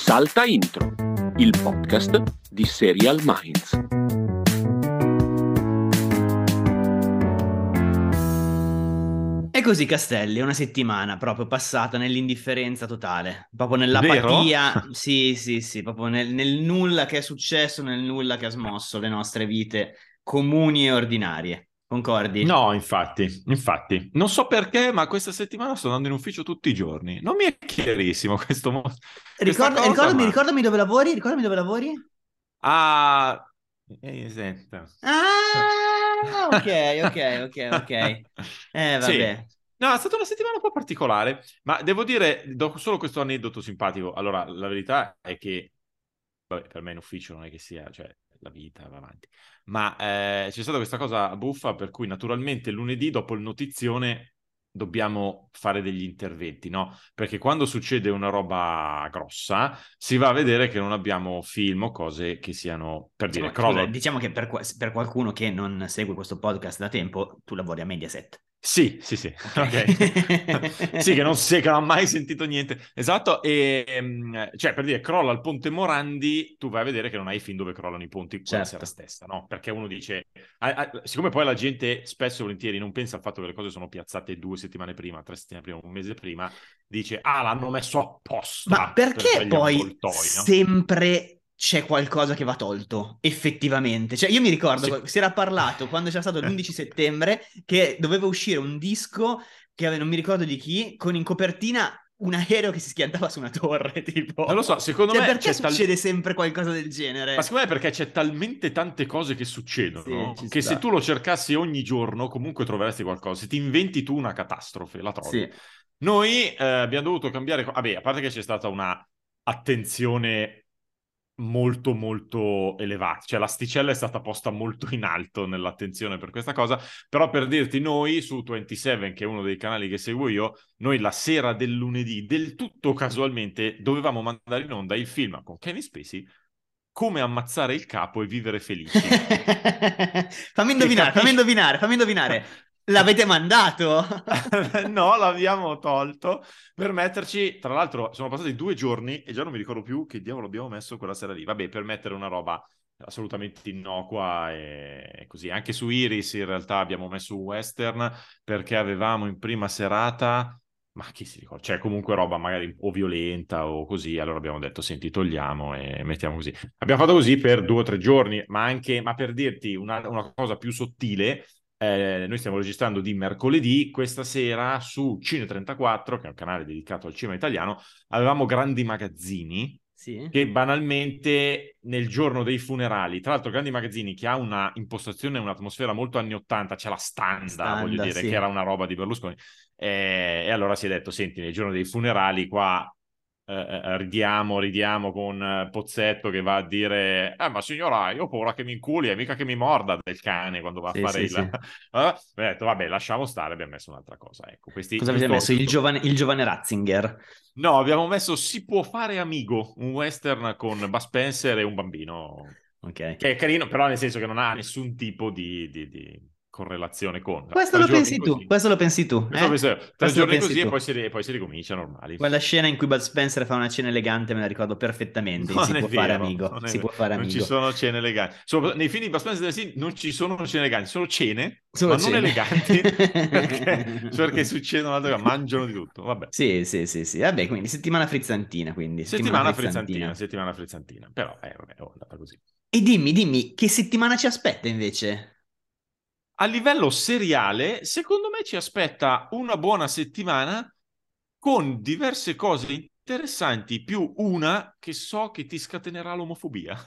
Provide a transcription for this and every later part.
Salta Intro, il podcast di Serial Minds. E così Castelli, una settimana proprio passata nell'indifferenza totale, proprio Vero? nell'apatia, sì, sì, sì, proprio nel, nel nulla che è successo, nel nulla che ha smosso le nostre vite comuni e ordinarie. Concordi? No, infatti, infatti, non so perché, ma questa settimana sto andando in ufficio tutti i giorni. Non mi è chiarissimo questo mo- questa Ricorda- ricordami, ma- ricordami dove lavori, ricordami dove lavori? Ah, eh, senta. Ah, ok, ok, ok, ok. Eh, Sì. vabbè. No, è stata una settimana un po' particolare, ma devo dire, do solo questo aneddoto simpatico. Allora, la verità è che, vabbè, per me in ufficio non è che sia, cioè, la vita va avanti. Ma eh, c'è stata questa cosa buffa per cui naturalmente lunedì dopo il notizione dobbiamo fare degli interventi, no? Perché quando succede una roba grossa si va a vedere che non abbiamo film o cose che siano, per dire, crollo. diciamo che per, per qualcuno che non segue questo podcast da tempo, tu lavori a Mediaset. Sì, sì, sì. ok. sì, che non, sì, che non ha mai sentito niente. Esatto, e ehm, cioè per dire, crolla il ponte Morandi, tu vai a vedere che non hai film dove crollano i ponti Certo. sera stessa, no? Perché uno dice, ah, ah, siccome poi la gente spesso e volentieri non pensa al fatto che le cose sono piazzate due settimane prima, tre settimane prima, un mese prima, dice, ah, l'hanno messo apposta. Ma per perché un poi avvoltoio. sempre c'è qualcosa che va tolto, effettivamente? Cioè, io mi ricordo, Sì. si era parlato quando c'era stato l'11 settembre che doveva uscire un disco che non mi ricordo di chi, con in copertina un aereo che si schiantava su una torre, tipo. Non lo so, secondo Cioè, me perché c'è tal- succede sempre qualcosa del genere? Ma secondo me è perché c'è talmente tante cose che succedono Sì, che se tu lo cercassi ogni giorno comunque troveresti qualcosa. Se ti inventi tu una catastrofe, la trovi. Sì. Noi eh, abbiamo dovuto cambiare... Vabbè, a parte che c'è stata una attenzione molto molto elevata, cioè l'asticella è stata posta molto in alto nell'attenzione per questa cosa, però per dirti noi su 27, che è uno dei canali che seguo io, noi la sera del lunedì, del tutto casualmente, dovevamo mandare in onda il film con Kevin Spacey come ammazzare il capo e vivere felici. fammi indovinare, fammi indovinare, fammi indovinare. L'avete mandato? no, l'abbiamo tolto per metterci. Tra l'altro, sono passati due giorni e già non mi ricordo più che diavolo abbiamo messo quella sera lì. Vabbè, per mettere una roba assolutamente innocua e così. Anche su Iris, in realtà, abbiamo messo un western perché avevamo in prima serata. Ma chi si ricorda? Cioè, comunque roba magari o violenta o così. Allora abbiamo detto: senti, togliamo e mettiamo così. Abbiamo fatto così per due o tre giorni, ma anche, ma per dirti una, una cosa più sottile, eh, noi stiamo registrando di mercoledì, questa sera su Cine34, che è un canale dedicato al cinema italiano, avevamo grandi magazzini Sì. che banalmente nel giorno dei funerali, tra l'altro grandi magazzini che ha una impostazione e un'atmosfera molto anni 80, c'è la standa, Standa, voglio dire, sì. che era una roba di Berlusconi. Eh, e allora si è detto, senti, nel giorno dei funerali qua eh, eh, ridiamo, ridiamo con eh, Pozzetto che va a dire eh ma signora io ho paura che mi inculi e mica che mi morda del cane quando va Sì, a fare sì, il... sì. Eh, abbiamo detto vabbè lasciamo stare abbiamo messo un'altra cosa ecco questi Cosa avete messo? Il giovane, il giovane Ratzinger. no abbiamo messo si può fare amigo un western con Bud Spencer e un bambino Ok. che è carino però nel senso che non ha nessun tipo di, di- di correlazione con Questo lo pensi tu, così. questo lo pensi tu. Questo eh? penso tre Questo giorni così e tu. poi si, e poi si ricomincia normali Quella scena in cui Bud Spencer fa una cena elegante me la ricordo perfettamente. Non si può fare vero, non è Si può fare non amigo. ci sono cene eleganti. Sopra- nei film di Bud Spencer sì, non ci sono cene eleganti, sono cene, Solo ma non cene. eleganti, perché, perché succedono altre cose, mangiano di tutto. Vabbè. Sì, sì, sì, sì. Vabbè, quindi settimana frizzantina, quindi. Settimana frizzantina, settimana frizzantina. Però, eh, vabbè, è andata così. E dimmi, dimmi, che settimana ci aspetta invece? A livello seriale, secondo me ci aspetta una buona settimana con diverse cose interessanti, più una che so che ti scatenerà l'omofobia.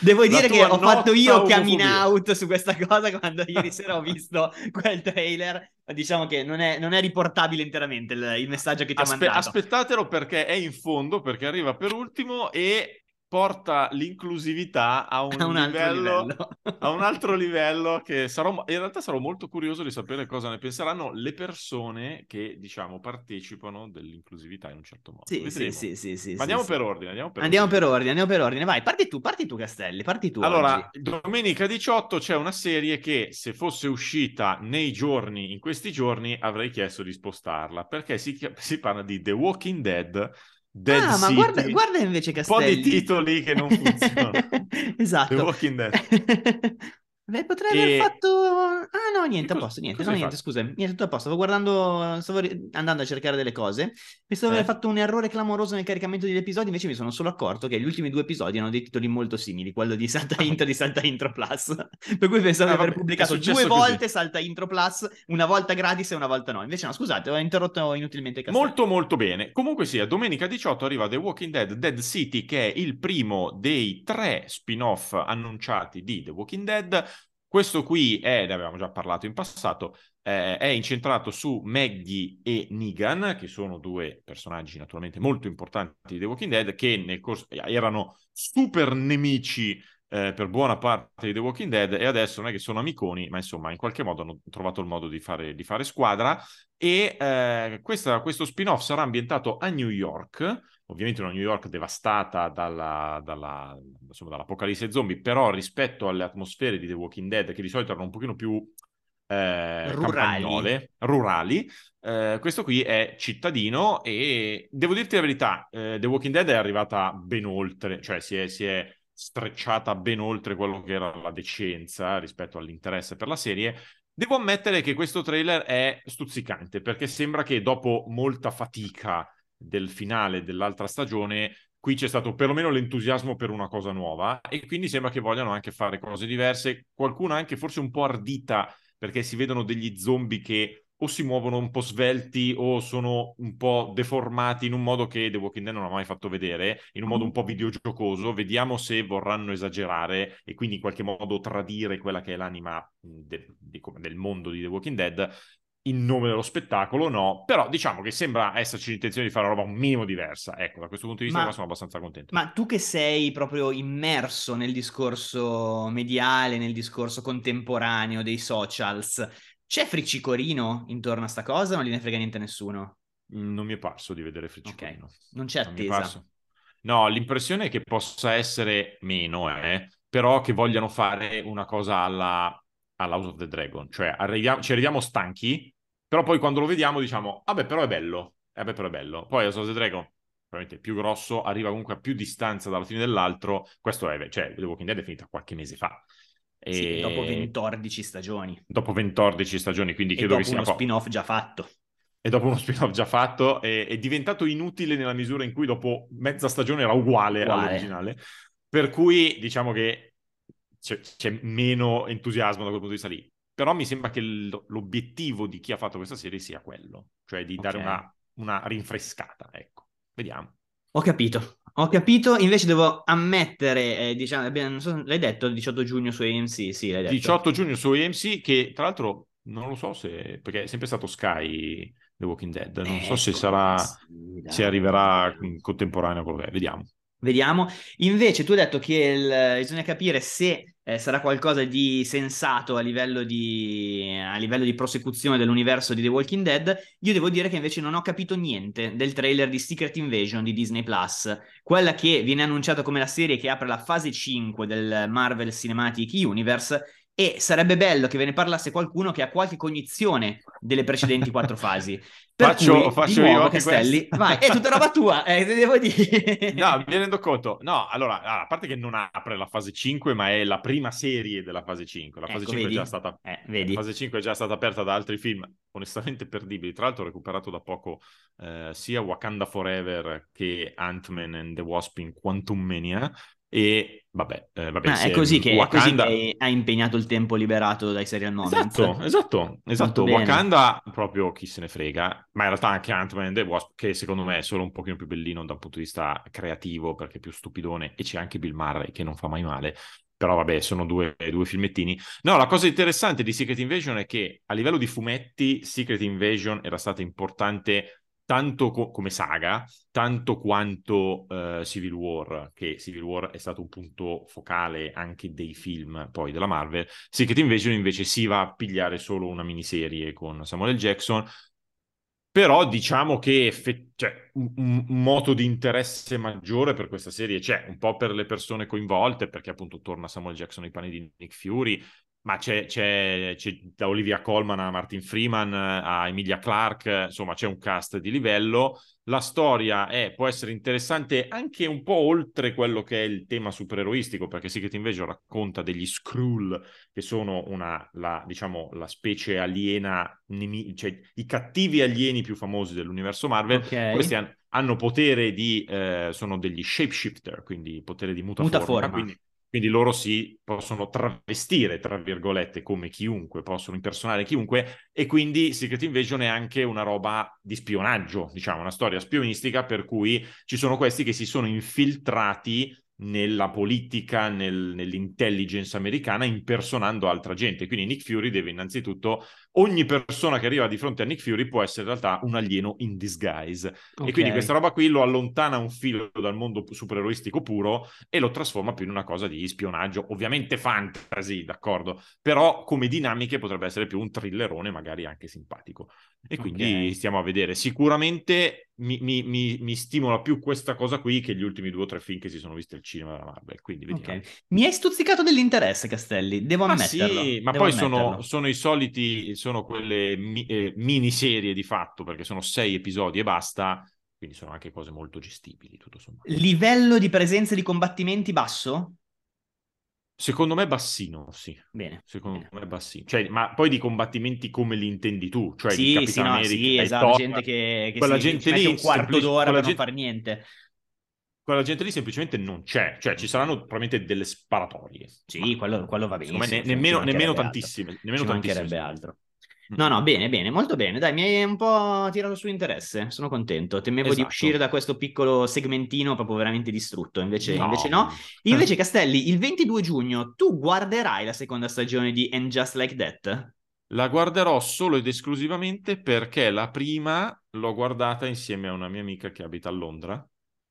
Devo La dire che ho fatto io nota coming omofobia. out su questa cosa quando ieri sera ho visto quel trailer. Diciamo che non è, non è riportabile interamente il, il messaggio che ti ho Aspe- mandato. aspettatelo perché è in fondo, perché arriva per ultimo e porta l'inclusività a un, A un altro livello, livello. a un altro livello che sarò, in realtà sarò molto curioso di sapere cosa ne penseranno le persone che, diciamo, partecipano dell'inclusività in un certo modo. Sì, sì, Vedremo. sì, sì, sì, sì, andiamo sì. per ordine, andiamo per Andiamo ordine. per ordine, andiamo per ordine. Vai, parti tu, parti tu Castelli, parti tu Allora, oggi. domenica 18 c'è una serie che se fosse uscita nei giorni, in questi giorni, avrei chiesto di spostarla, perché si, si parla di The Walking Dead Dead ah, ma City, guarda, guarda invece un po' Castelli. di titoli che non funzionano. esatto. The Walking Dead. Beh, potrei aver E- fatto... Ah no, niente, a posto, niente, no, niente, scusa, niente, tutto a posto. Stavo guardando, stavo ri- andando a cercare delle cose. Pensavo di aver Eh? fatto un errore clamoroso nel caricamento degli episodi, invece mi sono solo accorto che gli ultimi due episodi hanno dei titoli molto simili, quello di Salta Intro e di Salta Intro Plus. Per cui pensavo Ah, di aver vabbè, pubblicato due così. volte Salta Intro Plus, una volta gratis e una volta no. Invece no, scusate, ho interrotto inutilmente Castelli. Molto molto bene. Comunque sia, domenica 18 arriva The Walking Dead Dead City, che è il primo dei tre spin-off annunciati di The Walking Dead. Questo qui è, ne avevamo già parlato in passato, eh, è incentrato su Maggie e Negan, che sono due personaggi naturalmente molto importanti di The Walking Dead, che nel corso erano super nemici eh, per buona parte di The Walking Dead e adesso non è che sono amiconi, ma insomma in qualche modo hanno trovato il modo di fare, di fare squadra e eh, questa- questo spin-off sarà ambientato a New York, ovviamente una New York devastata dalla, dalla- insomma, dall'apocalisse zombie, però rispetto alle atmosfere di The Walking Dead, che di solito erano un pochino più eh, Rurali. rurali, eh, questo qui è cittadino e devo dirti la verità, eh, The Walking Dead è arrivata ben oltre, cioè si è, si è strecciata ben oltre quello che era la decenza rispetto all'interesse per la serie. Devo ammettere che questo trailer è stuzzicante perché sembra che dopo molta fatica del finale dell'altra stagione, qui c'è stato perlomeno l'entusiasmo per una cosa nuova e quindi sembra che vogliano anche fare cose diverse, qualcuna anche forse un po' ardita perché si vedono degli zombie che o si muovono un po' svelti o sono un po' deformati in un modo che The Walking Dead non ha mai fatto vedere, in un modo un po' videogiocoso. Vediamo se vorranno esagerare e quindi in qualche modo tradire quella che è l'anima mh, de- come- del mondo di The Walking Dead in nome dello spettacolo, no. Però diciamo che sembra esserci l'intenzione di fare una roba un minimo diversa. Ecco, da questo punto di vista Ma- sono abbastanza contento. Ma tu che sei proprio immerso nel discorso mediale, nel discorso contemporaneo dei socials, c'è friccicorino intorno a sta cosa o non gliene frega niente a nessuno? Mm, Non mi è parso di vedere Friccicolino. Non c'è Non mi è attesa. parso. No, l'impressione è che possa essere meno, eh, però che vogliano fare una cosa alla, alla House of the Dragon, cioè arriviamo- ci arriviamo stanchi, però poi quando lo vediamo diciamo, vabbè però è bello, eh, vabbè però è bello. Poi House of the Dragon, probabilmente più grosso, arriva comunque a più distanza dalla fine dell'altro, questo è, cioè The Walking Dead è finita qualche mese fa. Sì, E- dopo 14 stagioni. dopo 14 stagioni, quindi E credo dopo che sia uno spin-off già fatto. e dopo uno spin-off già fatto è, è diventato inutile nella misura in cui dopo mezza stagione era uguale, Uguale. all'originale. Per cui diciamo che c'è, c'è meno entusiasmo da quel punto di vista lì. Però mi sembra che l'obiettivo di chi ha fatto questa serie sia quello, cioè di dare una, una rinfrescata, ecco. Vediamo. Ho capito, ho capito. Invece devo ammettere, eh, diciamo, non so- l'hai detto il 18 giugno su AMC? Sì, l'hai detto. 18 giugno su AMC che tra l'altro non lo so se... perché è sempre stato Sky The Walking Dead, non so se Ecco, sarà... sì, dai. se arriverà in contemporaneo con quello che è. Vediamo. Vediamo. Invece tu hai detto che il- bisogna capire se eh, sarà qualcosa di sensato a livello di, a livello di prosecuzione dell'universo di The Walking Dead. Io devo dire che invece non ho capito niente del trailer di Secret Invasion di Disney Plus, quella che viene annunciata come la serie che apre la fase 5 del Marvel Cinematic Universe. E sarebbe bello che ve ne parlasse qualcuno che ha qualche cognizione delle precedenti quattro fasi. Per Faccio- cui, faccio di nuovo, io Castelli, vai, è tutta roba tua, eh, te devo dire. No, mi rendo conto. No, allora, a parte che non apre la fase 5, ma è la prima serie della fase 5. La fase Ecco, 5 vedi? è già stata Eh? La fase 5 è già stata aperta da altri film onestamente perdibili. Tra l'altro ho recuperato da poco eh, sia Wakanda Forever che Ant-Man and the Wasp in Quantum Mania. E vabbè, eh, vabbè Ah, è così che, è così Wakanda... che hai impegnato il tempo liberato dai serial moments. Esatto, esatto, esatto. Wakanda proprio chi se ne frega, ma in realtà anche Ant-Man and the Wasp, che secondo me è solo un pochino più bellino da un punto di vista creativo, perché è più stupidone, e c'è anche Bill Murray che non fa mai male. Però vabbè, sono due, due filmettini. No, la cosa interessante di Secret Invasion è che a livello di fumetti, Secret Invasion era stata importante tanto co- come saga, tanto quanto eh, Civil War, che Civil War è stato un punto focale anche dei film poi della Marvel. Secret Invasion invece si va a pigliare solo una miniserie con Samuel. Jackson, però diciamo che effe- cioè, un, un- moto di interesse maggiore per questa serie c'è, un po' per le persone coinvolte, perché appunto torna Samuel Jackson ai panni di Nick Fury, ma c'è, c'è, c'è, da Olivia Colman a Martin Freeman a Emilia Clarke, insomma c'è un cast di livello. La storia è, può essere interessante anche un po' oltre quello che è il tema supereroistico, perché Secret Invasion racconta degli Skrull, che sono una, la, diciamo, la specie aliena, cioè i cattivi alieni più famosi dell'universo Marvel. Okay. Questi hanno, hanno potere di, eh, sono degli shapeshifter, quindi potere di mutaforma, mutaforma. Quindi quindi loro si possono travestire, tra virgolette, come chiunque, possono impersonare chiunque e quindi Secret Invasion è anche una roba di spionaggio, diciamo, una storia spionistica per cui ci sono questi che si sono infiltrati nella politica, nel, nell'intelligence americana, impersonando altra gente. Quindi Nick Fury deve innanzitutto, ogni persona che arriva di fronte a Nick Fury può essere in realtà un alieno in disguise. Okay. E quindi questa roba qui lo allontana un filo dal mondo supereroistico puro e lo trasforma più in una cosa di spionaggio, ovviamente fantasy, d'accordo? Però come dinamiche potrebbe essere più un thrillerone, magari anche simpatico. E quindi okay. stiamo a vedere. Sicuramente mi, mi, mi, mi, stimola più questa cosa qui che gli ultimi due o tre film che si sono visti al cinema della Marvel. Quindi okay. Mi hai stuzzicato dell'interesse, Castelli, devo ammetterlo. Sì, ma devo poi sono, sono, i soliti, sono quelle mi, eh, miniserie di fatto, perché sono sei episodi e basta, quindi sono anche cose molto gestibili, tutto sommato. Livello di presenza di combattimenti basso? Secondo me bassino, sì. Bene. Secondo bene. me bassino. Cioè, ma poi di combattimenti come li intendi tu? Cioè sì, di Capitan sì, no, America, sì, esatto, top, gente che, che quella si, gente lì un quarto d'ora per gente... non fare niente. Quella gente lì semplicemente non c'è. Cioè, ci saranno probabilmente delle sparatorie. Sì, quello, quello, va benissimo. Ne, nemmeno, nemmeno tantissime. Nemmeno ci tantissime. altro. No, no, bene, bene, molto bene. Dai, mi hai un po' tirato su interesse, sono contento. Temevo esatto. di uscire da questo piccolo segmentino proprio veramente distrutto, invece no. Invece no. Invece, Castelli, il 22 giugno tu guarderai la seconda stagione di And Just Like That? La guarderò solo ed esclusivamente perché la prima l'ho guardata insieme a una mia amica che abita a Londra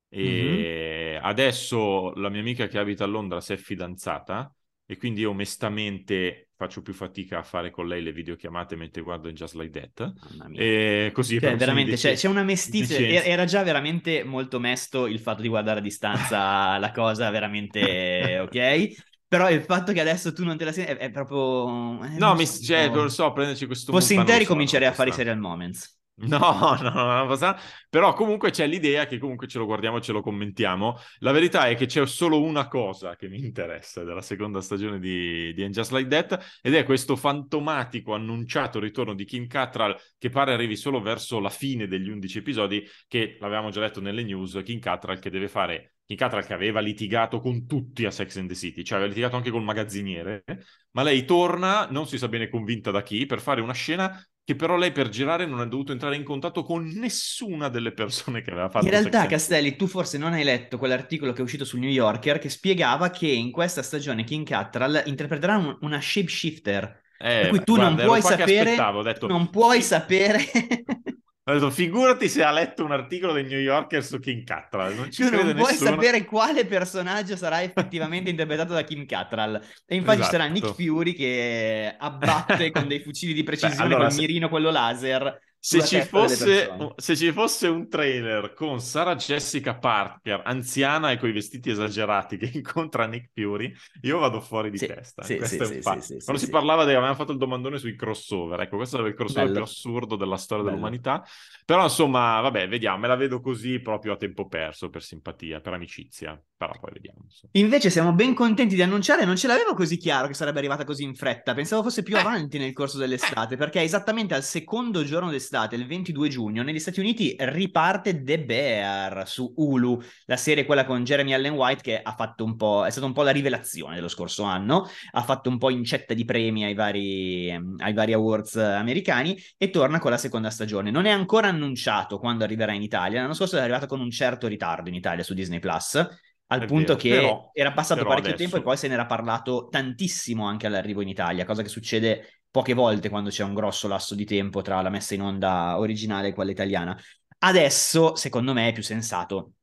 e mm-hmm. adesso la mia amica che abita a Londra si è fidanzata e quindi io onestamente faccio più fatica a fare con lei le videochiamate mentre guardo in Just Like That. E così cioè, veramente c'è, c'è, una mestizia. Era già veramente molto mesto il fatto di guardare a distanza la cosa, veramente ok. Però il fatto che adesso tu non te la senti è, è proprio. È no, mi, cioè, lo so, prenderci questo. Fossi interi, comincerei a fare i serial moments. No, no, no, no, però comunque c'è l'idea che comunque ce lo guardiamo e ce lo commentiamo. La verità è che c'è solo una cosa che mi interessa della seconda stagione di, di And Just Like That ed è questo fantomatico annunciato ritorno di Kim Cattrall che pare arrivi solo verso la fine degli undici episodi che l'avevamo già letto nelle news, Kim Cattrall che deve fare Kim Cattrall che aveva litigato con tutti a Sex and the City, cioè aveva litigato anche col magazziniere, ma lei torna, non si sa bene convinta da chi, per fare una scena che però lei per girare non ha dovuto entrare in contatto con nessuna delle persone che aveva fatto. In realtà, Castelli, tu forse non hai letto quell'articolo che è uscito sul New Yorker che spiegava che in questa stagione King Cattrall interpreterà un, una shapeshifter. Eh, per cui tu guarda, non puoi sapere, detto, non puoi sapere Ho detto, figurati se ha letto un articolo del New Yorker su Kim Cattrall. Non ci tu non puoi nessuno. sapere quale personaggio sarà effettivamente interpretato da Kim Cattrall. E infatti esatto. sarà Nick Fury che abbatte con dei fucili di precisione, Beh, allora, col mirino, quello laser, se ci, fosse, se ci, fosse, un trailer con Sarah Jessica Parker, anziana e con i vestiti esagerati, che incontra Nick Fury, io vado fuori di sì, testa. Sì, questo sì, è un fatto. Quando si parlava, di, avevamo fatto il domandone sui crossover, ecco, questo è il crossover Bello. più assurdo della storia Bello. dell'umanità. Però insomma, vabbè, vediamo, me la vedo così proprio a tempo perso, per simpatia, per amicizia. Però poi vediamo. Insomma. Invece siamo ben contenti di annunciare, non ce l'avevo così chiaro che sarebbe arrivata così in fretta, pensavo fosse più eh. avanti nel corso dell'estate, perché esattamente al secondo giorno d'estate d'estate, il 22 giugno, negli Stati Uniti riparte The Bear su Hulu, la serie quella con Jeremy Allen White che ha fatto un po', è stata un po' la rivelazione dello scorso anno, ha fatto un po' incetta di premi ai vari, ai vari awards americani e torna con la seconda stagione. Non è ancora annunciato quando arriverà in Italia, l'anno scorso è arrivato con un certo ritardo in Italia su Disney Plus al è punto vero, che però, era passato parecchio adesso... tempo e poi se n'era parlato tantissimo anche all'arrivo in Italia, cosa che succede poche volte quando c'è un grosso lasso di tempo tra la messa in onda originale e quella italiana. Adesso, secondo me, è più sensato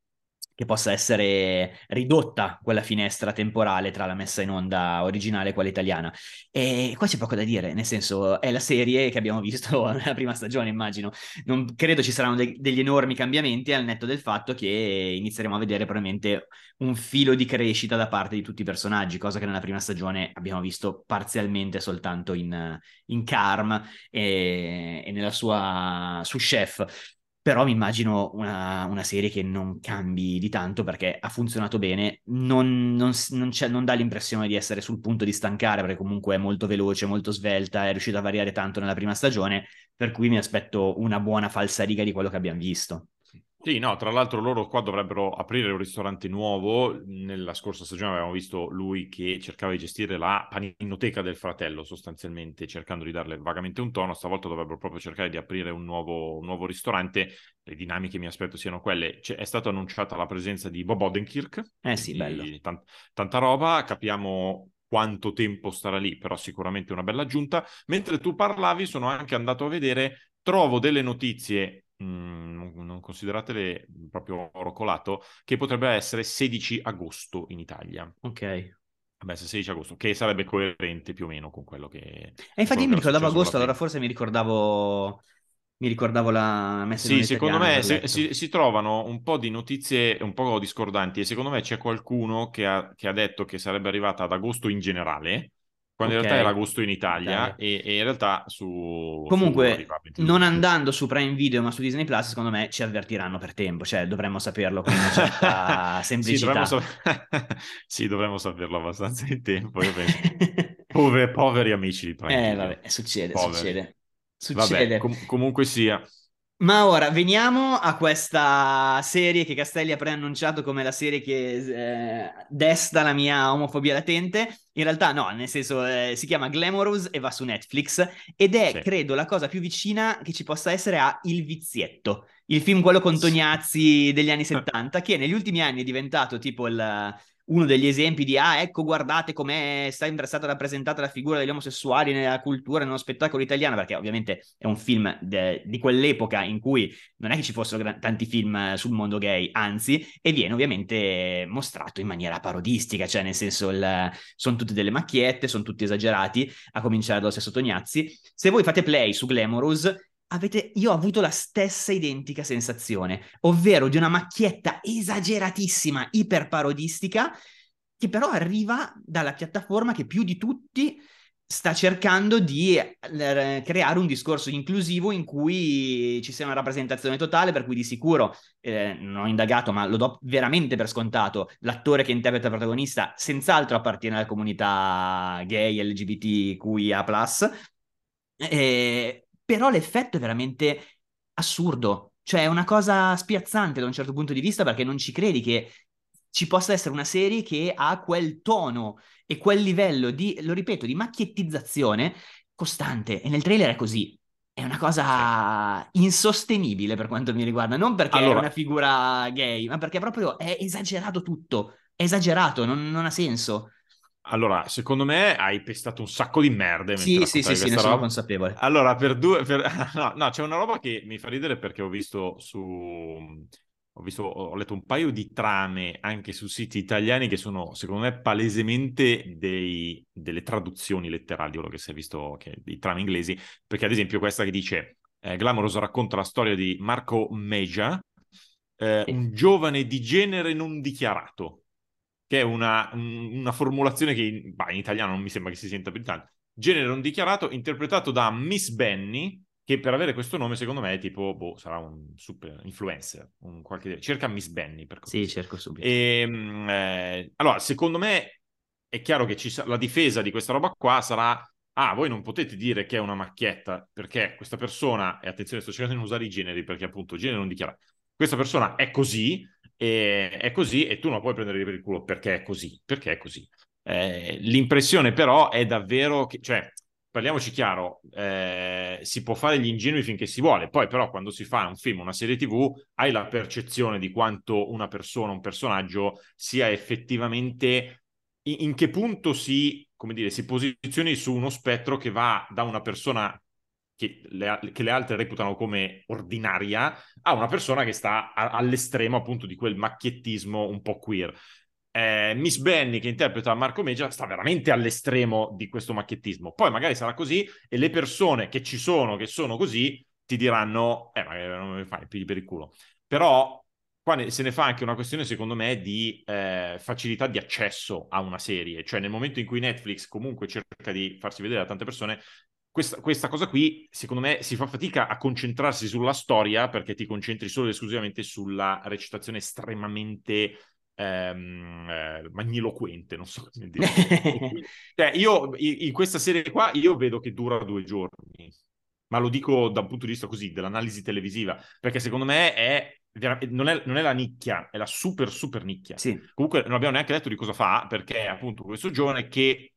che possa essere ridotta quella finestra temporale tra la messa in onda originale e quella italiana. E qua c'è poco da dire, nel senso è la serie che abbiamo visto nella prima stagione, immagino. Non credo ci saranno de- degli enormi cambiamenti al netto del fatto che inizieremo a vedere probabilmente un filo di crescita da parte di tutti i personaggi, cosa che nella prima stagione abbiamo visto parzialmente soltanto in, in Carm e, e nella sua su Chef però mi immagino una, una, serie che non cambi di tanto perché ha funzionato bene, non, non, non, non, dà l'impressione di essere sul punto di stancare perché comunque è molto veloce, molto svelta, è riuscita a variare tanto nella prima stagione, per cui mi aspetto una buona falsariga di quello che abbiamo visto. Sì, no, tra l'altro loro qua dovrebbero aprire un ristorante nuovo. Nella scorsa stagione avevamo visto lui che cercava di gestire la paninoteca del fratello, sostanzialmente cercando di darle vagamente un tono. Stavolta dovrebbero proprio cercare di aprire un nuovo, un nuovo ristorante. Le dinamiche mi aspetto siano quelle. C'è, è stata annunciata la presenza di Bob Odenkirk. Eh sì, bello. Tant- tanta roba, capiamo quanto tempo starà lì, però sicuramente una bella aggiunta. Mentre tu parlavi, sono anche andato a vedere, trovo delle notizie Mm, non consideratele proprio oro colato, che potrebbe essere 16 agosto in Italia. Ok. Vabbè, se 16 agosto, che sarebbe coerente più o meno con quello che... E infatti io mi ricordavo agosto, allora forse mi ricordavo... Mi ricordavo la messa in Sì, secondo me si, si, si, trovano un po' di notizie un po' discordanti e secondo me c'è qualcuno che ha, che ha detto che sarebbe arrivata ad agosto in generale, quando okay. in realtà era agosto in Italia, e, e, in realtà su... Comunque, su non andando su Prime Video ma su Disney Plus, secondo me ci avvertiranno per tempo, cioè dovremmo saperlo con una certa semplicità. sì, dovremmo, sa- sì, dovremmo saperlo abbastanza in tempo, io penso. Poveri, poveri amici di Prime Eh, Video. vabbè, succede, poveri. succede. Succede. Vabbè, com- comunque sia. Ma ora veniamo a questa serie che Castelli ha preannunciato come la serie che eh, desta la mia omofobia latente. In realtà no, nel senso eh, si chiama Glamorous e va su Netflix ed è, sì. credo, la cosa più vicina che ci possa essere a Il Vizietto, il film quello con Tognazzi degli anni 70, che negli ultimi anni è diventato tipo il uno degli esempi di ah ecco guardate com'è sempre stata rappresentata la figura degli omosessuali nella cultura, nello spettacolo italiano, perché ovviamente è un film de- di quell'epoca in cui non è che ci fossero gra- tanti film eh, sul mondo gay, anzi, e viene ovviamente mostrato in maniera parodistica, cioè nel senso il... sono tutte delle macchiette, sono tutti esagerati, a cominciare dallo stesso Tognazzi. Se voi fate play su Glamorous, avete, io ho avuto la stessa identica sensazione, ovvero di una macchietta esageratissima, iperparodistica, che però arriva dalla piattaforma che più di tutti sta cercando di eh, creare un discorso inclusivo in cui ci sia una rappresentazione totale, per cui di sicuro, eh, non ho indagato, ma lo do veramente per scontato, l'attore che interpreta il protagonista senz'altro appartiene alla comunità gay, LGBTQIA+, eh, però l'effetto è veramente assurdo, cioè è una cosa spiazzante da un certo punto di vista perché non ci credi che ci possa essere una serie che ha quel tono e quel livello di, lo ripeto, di macchiettizzazione costante. E nel trailer è così. È una cosa insostenibile per quanto mi riguarda, non perché allora... è una figura gay, ma perché proprio è esagerato tutto, è esagerato, non, non ha senso. Allora, secondo me hai pestato un sacco di merde. Sì, sì, sì, sì, ne sono consapevole. Allora, per due... Per... No, no, c'è una roba che mi fa ridere perché ho visto su... Ho, visto, ho letto un paio di trame anche su siti italiani che sono, secondo me, palesemente dei, delle traduzioni letterali, quello che si è visto, che, di trame inglesi, perché ad esempio questa che dice eh, Glamorous racconta la storia di Marco Meja, eh, un giovane di genere non dichiarato che è una, una formulazione che in, bah, in, italiano non mi sembra che si senta più tanto. Genere non dichiarato, interpretato da Miss Benny, che per avere questo nome secondo me è tipo, boh, sarà un super influencer, un qualche... cerca Miss Benny per Sì, cerco subito. E, ehm, eh, allora, secondo me è chiaro che sa- la difesa di questa roba qua sarà ah, voi non potete dire che è una macchietta perché questa persona, e attenzione, sto cercando di non usare i generi perché appunto genere non dichiarato, questa persona è così, e è così e tu non puoi prendere per il culo perché è così, perché è così. Eh, l'impressione però è davvero che, cioè, parliamoci chiaro, eh, si può fare gli ingenui finché si vuole, poi però quando si fa un film, una serie tv, hai la percezione di quanto una persona, un personaggio sia effettivamente, in, in che punto si, dire, si posizioni su uno spettro che va da una persona che le, che le, altre reputano come ordinaria a una persona che sta a, all'estremo appunto di quel macchiettismo un po' queer. Eh, Miss Benny che interpreta Marco Meggia sta veramente all'estremo di questo macchiettismo. Poi magari sarà così e le persone che ci sono, che sono così, ti diranno, eh, magari non mi fai più per il culo. Però qua se ne fa anche una questione, secondo me, di eh, facilità di accesso a una serie. Cioè, nel momento in cui Netflix comunque cerca di farsi vedere a tante persone, questa, questa, cosa qui, secondo me, si fa fatica a concentrarsi sulla storia perché ti concentri solo ed esclusivamente sulla recitazione estremamente ehm, eh, magniloquente, non so come dire. cioè, io in questa serie qua, io vedo che dura due giorni, ma lo dico da un punto di vista così, dell'analisi televisiva, perché secondo me è non è, non è, la nicchia, è la super super nicchia. Sì. Comunque non abbiamo neanche detto di cosa fa, perché appunto questo giovane che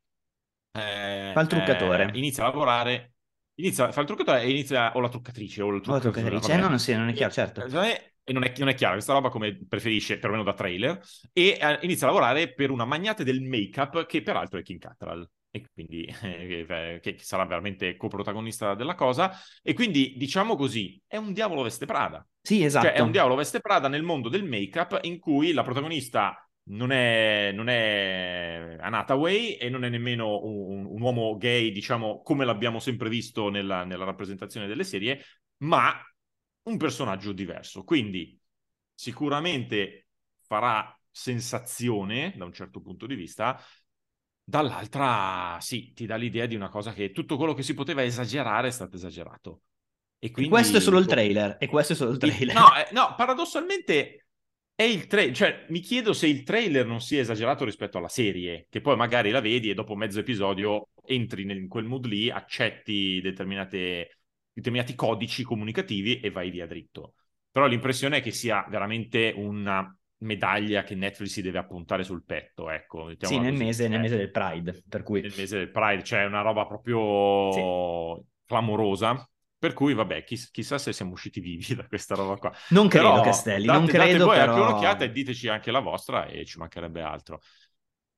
eh, fa il truccatore. Eh, inizia a lavorare, inizia, fa il truccatore e inizia, o la truccatrice, o, il o la truccatrice, eh, no, non, sì, non è chiaro, certo. Eh, e non è, non è chiaro, questa roba come preferisce, perlomeno da trailer, e eh, inizia a lavorare per una magnate del make-up che peraltro è Kim Cattrall e quindi eh, che sarà veramente coprotagonista della cosa. E quindi, diciamo così, è un diavolo veste Prada. Sì, esatto. Cioè, è un diavolo veste Prada nel mondo del make-up in cui la protagonista non è, non è Anne Hathaway e non è nemmeno un, un, uomo gay, diciamo, come l'abbiamo sempre visto nella, nella rappresentazione delle serie, ma un personaggio diverso. Quindi sicuramente farà sensazione da un certo punto di vista, Dall'altra, sì, ti dà l'idea di una cosa che tutto quello che si poteva esagerare è stato esagerato. E, quindi... e questo è solo il trailer. E questo è solo il trailer. No, eh, no paradossalmente è il trailer. Cioè, mi chiedo se il trailer non sia esagerato rispetto alla serie, che poi magari la vedi e dopo mezzo episodio entri in quel mood lì, accetti determinati codici comunicativi e vai via dritto. Però l'impressione è che sia veramente una medaglia che Netflix si deve appuntare sul petto, ecco. Sì, nel mese, nel mese, del Pride, per cui... Nel mese del Pride, cioè una roba proprio sì. clamorosa. Per cui, vabbè, chiss- chissà se siamo usciti vivi da questa roba qua. Non credo, però, Castelli, date, non credo, date voi però... anche un'occhiata e diteci anche la vostra e ci mancherebbe altro.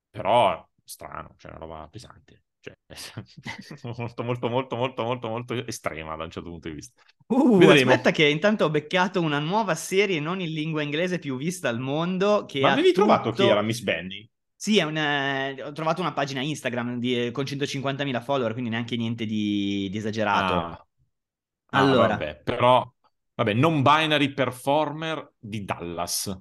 Però, strano, cioè una roba pesante. Cioè, molto, molto, molto, molto, molto, molto estrema da un certo punto di vista. Uh, aspetta che intanto ho beccato una nuova serie non in lingua inglese più vista al mondo. Che Ma avevi tutto... trovato chi era Miss Benny? Sì, una... ho trovato una pagina Instagram di... con 150.000 follower, quindi neanche niente di, di esagerato. Ah. Allora, ah, vabbè, però, vabbè, non binary performer di Dallas,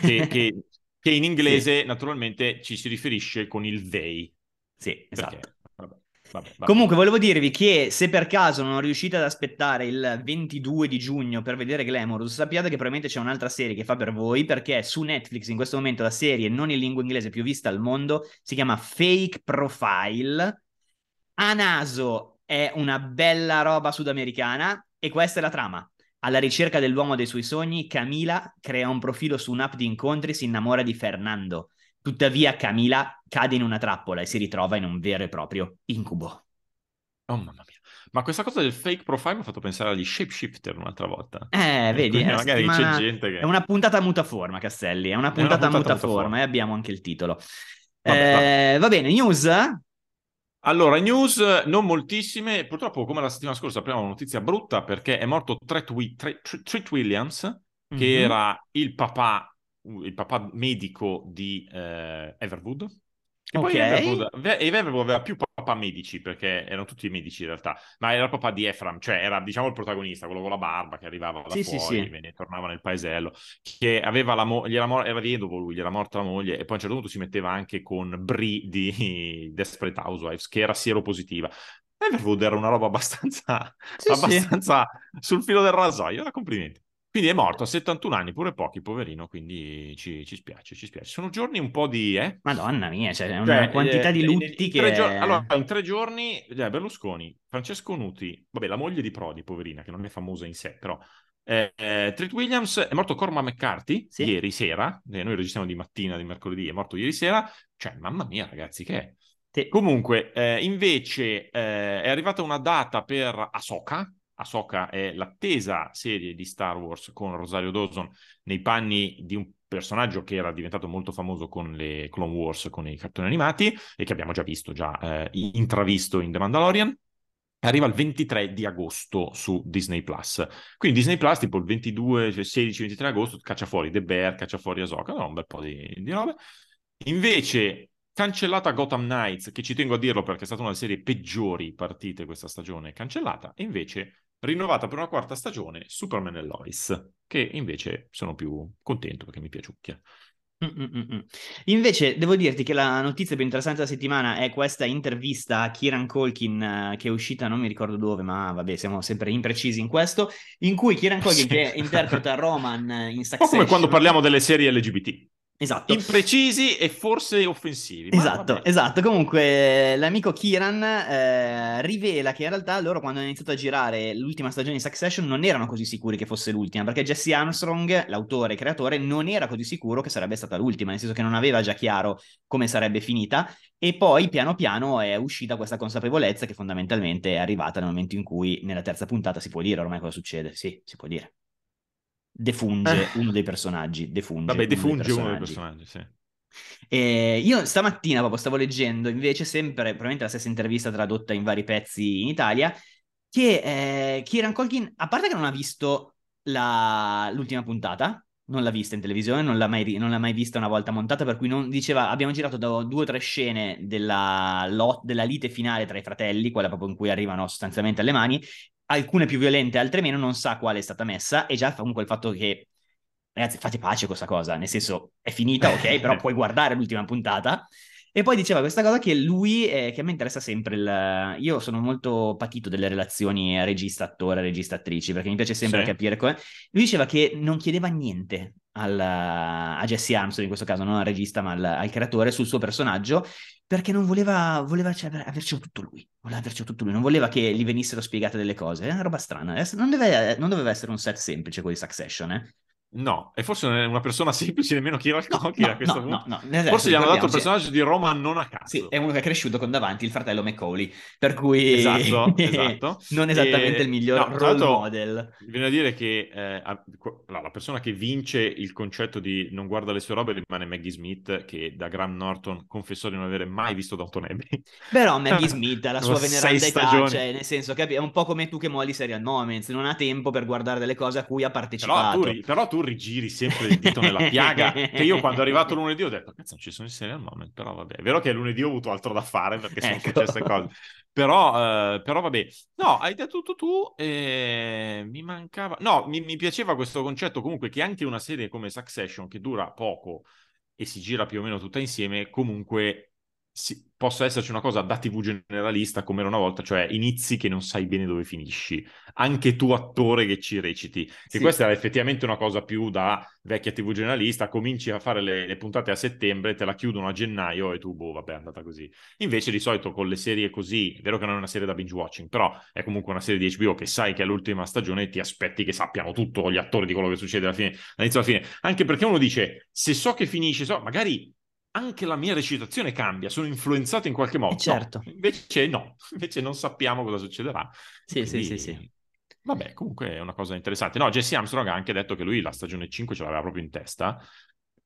che, che, che in inglese sì. naturalmente ci si riferisce con il they. Sì, esatto. Vabbè, vabbè. Comunque volevo dirvi che se per caso non riuscite ad aspettare il 22 di giugno per vedere Glamorous, sappiate che probabilmente c'è un'altra serie che fa per voi perché su Netflix in questo momento la serie non in lingua inglese più vista al mondo si chiama Fake Profile. A naso è una bella roba sudamericana e questa è la trama. Alla ricerca dell'uomo dei suoi sogni, Camila crea un profilo su un'app di incontri e si innamora di Fernando. Tuttavia Camila cade in una trappola e si ritrova in un vero e proprio incubo. Oh mamma mia. Ma questa cosa del fake profile mi ha fatto pensare agli shapeshifter un'altra volta. Eh, vedi, eh, magari c'è gente che... È una puntata mutaforma, Castelli, è una puntata, è una puntata mutaforma e abbiamo anche il titolo. Vabbè, eh, va bene, news? Allora, news non moltissime. Purtroppo, come la settimana scorsa, abbiamo una notizia brutta perché è morto Tret, Williams, che mm-hmm. era il papà il papà medico di eh, Everwood. Okay. poi Everwood, Everwood aveva più papà medici perché erano tutti medici in realtà, ma era il papà di Ephraim, cioè era diciamo il protagonista, quello con la barba che arrivava da sì, fuori, sì, sì. tornava nel paesello, che aveva la moglie, mo- era vedovo lui, gli era morta la moglie e poi a un certo punto si metteva anche con Brie di Desperate Housewives, che era sieropositiva. Everwood era una roba abbastanza, abbastanza sul filo del rasoio, complimenti. Quindi è morto a 71 anni, pure pochi, poverino, quindi ci, ci spiace, ci spiace. Sono giorni un po' di... Eh? Madonna mia, cioè una cioè, quantità eh, di lutti che... Giorni, allora, in tre giorni, eh, Berlusconi, Francesco Nuti, vabbè, la moglie di Prodi, poverina, che non è famosa in sé, però... Eh, eh, Treat Williams è morto Corma McCarthy sì. ieri sera, eh, noi registriamo di mattina, di mercoledì, è morto ieri sera, cioè mamma mia ragazzi che è? Sì. Comunque, invece è arrivata una data per Ahsoka, Ahsoka è l'attesa serie di Star Wars con Rosario Dawson nei panni di un personaggio che era diventato molto famoso con le Clone Wars, con i cartoni animati e che abbiamo già visto, già eh, intravisto in The Mandalorian. arriva il 23 di agosto su Disney Plus. Quindi Disney Plus, tipo il 22, cioè 16-23 agosto, caccia fuori The Bear, caccia fuori Ahsoka, no, un bel po' di, di robe. Invece, cancellata Gotham Knights, che ci tengo a dirlo perché è stata una delle serie peggiori partite questa stagione, cancellata, e invece rinnovata per una quarta stagione Superman e Lois, che invece sono più contento perché mi piaciucchia. Mm-mm-mm. Invece devo dirti che la notizia più interessante della settimana è questa intervista a Kieran Colkin uh, che è uscita, non mi ricordo dove, ma vabbè, siamo sempre imprecisi in questo, in cui Kieran Colkin sì. che interpreta Roman in Succession. Un po' come quando parliamo delle serie LGBT. Esatto. Imprecisi e forse offensivi. Esatto, esatto. Comunque l'amico Kiran eh, rivela che in realtà loro quando hanno iniziato a girare l'ultima stagione di Succession non erano così sicuri che fosse l'ultima, perché Jesse Armstrong, l'autore e creatore, non era così sicuro che sarebbe stata l'ultima, nel senso che non aveva già chiaro come sarebbe finita e poi piano piano è uscita questa consapevolezza che fondamentalmente è arrivata nel momento in cui nella terza puntata si può dire ormai cosa succede. Sì, si può dire defunge eh. uno dei personaggi. Defunge Vabbè, defunge uno dei personaggi, uno dei personaggi sì. E io stamattina proprio stavo leggendo invece sempre, probabilmente la stessa intervista tradotta in vari pezzi in Italia, che eh, Kieran Colkin, a parte che non ha visto la... l'ultima puntata, non l'ha vista in televisione, non l'ha, mai, non l'ha mai vista una volta montata, per cui non diceva, abbiamo girato due o tre scene della, lot, della lite finale tra i fratelli, quella proprio in cui arrivano sostanzialmente alle mani, alcune più violente, altre meno, non sa quale è stata messa e già comunque il fatto che ragazzi fate pace con questa cosa, nel senso è finita, ok, però puoi guardare l'ultima puntata. E poi diceva questa cosa che lui, eh, che a me interessa sempre, il... io sono molto patito delle relazioni regista-attore, regista-attrici, perché mi piace sempre sì. capire come... Lui diceva che non chiedeva niente al, a Jesse Armstrong, in questo caso non al regista ma al, al creatore, sul suo personaggio, perché non voleva, voleva cioè, avercelo tutto lui, voleva avercelo tutto lui, non voleva che gli venissero spiegate delle cose, è una roba strana, non, deve, non doveva essere un set semplice quello di Succession, eh? No, e forse non è una persona semplice nemmeno Kira Culkin no, a questo no, punto. No, no, forse gli hanno dato il personaggio di Roman non a caso. Sì, è uno che è cresciuto con davanti il fratello Macaulay, per cui esatto, esatto. non esattamente e... il miglior no, role model. Viene a dire che eh, la persona che vince il concetto di non guarda le sue robe rimane Maggie Smith, che da Graham Norton confessò di non avere mai visto Downton Abbey. Però Maggie Smith ha la sua veneranda età, cioè nel senso che è un po' come tu che molli Serial Moments, non ha tempo per guardare delle cose a cui ha partecipato. Però tu, però tu rigiri sempre il dito nella piaga. che io quando è arrivato lunedì ho detto, cazzo, non ci sono i serial moment, però vabbè. È vero che lunedì ho avuto altro da fare perché sono ecco. successe cose. Però, eh, però vabbè. No, hai detto tutto tu e mi mancava... No, mi, mi piaceva questo concetto comunque che anche una serie come Succession, che dura poco e si gira più o meno tutta insieme, comunque si, possa esserci una cosa da TV generalista come era una volta, cioè inizi che non sai bene dove finisci, anche tu attore che ci reciti, che sì. questa era effettivamente una cosa più da vecchia TV generalista, cominci a fare le, le, puntate a settembre, te la chiudono a gennaio e tu, boh, vabbè, è andata così. Invece di solito con le serie così, è vero che non è una serie da binge watching, però è comunque una serie di HBO che sai che è l'ultima stagione e ti aspetti che sappiano tutto gli attori di quello che succede alla fine, all'inizio alla fine, anche perché uno dice, se so che finisce, so, magari anche la mia recitazione cambia, sono influenzato in qualche modo. Eh certo. No, invece no, invece non sappiamo cosa succederà. Sì, Quindi, sì, sì, sì. Vabbè, comunque è una cosa interessante. No, Jesse Armstrong ha anche detto che lui la stagione 5 ce l'aveva proprio in testa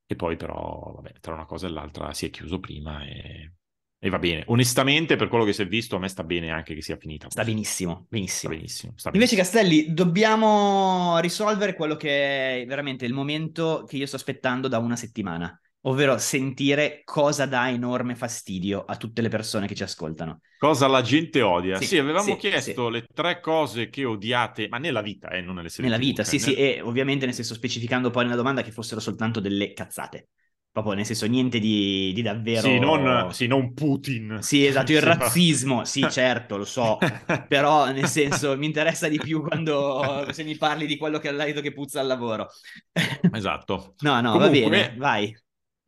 e poi però, vabbè, tra una cosa e l'altra si è chiuso prima e... E va bene. Onestamente, per quello che si è visto, a me sta bene anche che sia finita. Sta benissimo, benissimo. Sta benissimo, sta benissimo. Invece, Castelli, dobbiamo risolvere quello che è veramente il momento che io sto aspettando da una settimana ovvero sentire cosa dà enorme fastidio a tutte le persone che ci ascoltano. Cosa la gente odia. Sì, sì avevamo sì, chiesto sì. le tre cose che odiate, ma nella vita, eh, non nelle serie. Nella vita, sì, nel... sì, e ovviamente nel senso specificando poi nella domanda che fossero soltanto delle cazzate. Proprio nel senso niente di, di davvero... Sì non, sì, non Putin. Sì, esatto, il razzismo, sì, certo, lo so, però nel senso mi interessa di più quando se mi parli di quello che hai detto che puzza al lavoro. Esatto. no, no, Comunque... va bene, vai.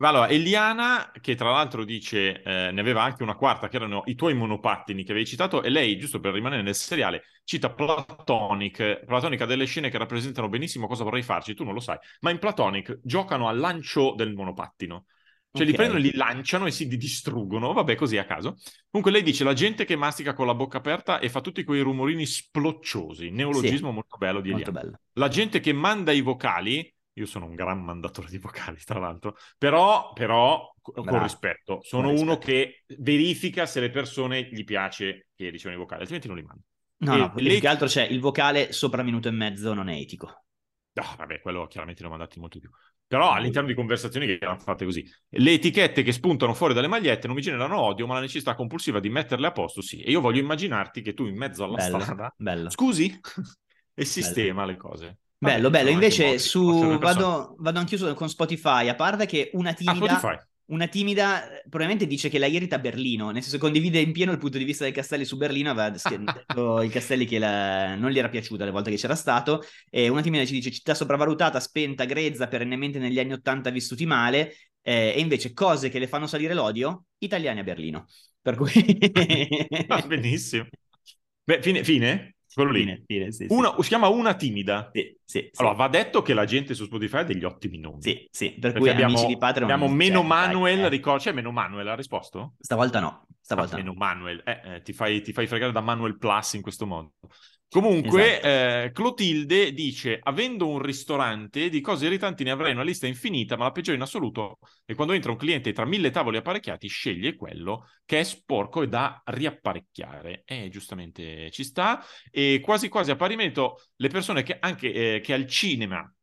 Allora, Eliana, che tra l'altro dice, eh, ne aveva anche una quarta, che erano i tuoi monopattini che avevi citato, e lei, giusto per rimanere nel seriale, cita Platonic. Platonic ha delle scene che rappresentano benissimo cosa vorrei farci, tu non lo sai, ma in Platonic giocano al lancio del monopattino. Cioè okay. li prendono, li lanciano e si distruggono, vabbè così a caso. Comunque lei dice la gente che mastica con la bocca aperta e fa tutti quei rumorini splocciosi, neologismo sì. molto bello di Eliana. Bello. La gente che manda i vocali io sono un gran mandatore di vocali, tra l'altro, però, però con Bravo. rispetto. Sono con uno rispetto. che verifica se le persone gli piace che ricevono i vocali, altrimenti non li manda. No, E no, perché le- più che altro c'è il vocale sopra minuto e mezzo, non è etico. No, vabbè, quello chiaramente ne ho mandati molto di più. Però all'interno di conversazioni che erano fatte così. Le etichette che spuntano fuori dalle magliette non mi generano odio, ma la necessità compulsiva di metterle a posto sì. E io voglio immaginarti che tu in mezzo alla Bello, strada, bello. scusi, e sistema le cose. Bello, bello. Invece modi di su vado, vado anch'io su- con Spotify, a parte che una Ah, timida, Spotify. una timida probabilmente dice che la irrita Berlino, nel senso che condivide in pieno il punto di vista dei Castelli su Berlino, aveva detto i Castelli che la- non gli era piaciuta le volte che c'era stato, e una timida ci dice città sopravvalutata, spenta, grezza, perennemente negli anni Ottanta vissuti male, eh, e invece cose che le fanno salire l'odio, italiani a Berlino. Per cui... Ah, benissimo. Beh, fine? fine? Quello lì. Fine, fine, sì, sì. Una, si chiama Una timida. Sì, sì, sì. Allora, va detto che la gente su Spotify ha degli ottimi nomi. Sì, sì, per cui abbiamo, amici di Patreon... abbiamo cioè, Meno dai, Manuel, eh. ricordo, c'è Meno Manuel, ha risposto? Stavolta no, stavolta Ah, no. meno Manuel, eh, eh, ti, fai, ti fai fregare da Manuel Plus in questo modo. Comunque, Esatto. eh, Clotilde dice: Avendo un ristorante di cose irritanti ne avrei una lista infinita, ma la peggiore in assoluto è quando entra un cliente tra mille tavoli apparecchiati, sceglie quello che è sporco e da riapparecchiare. E giustamente ci sta. E quasi quasi a parimento le persone che anche eh, che al cinema,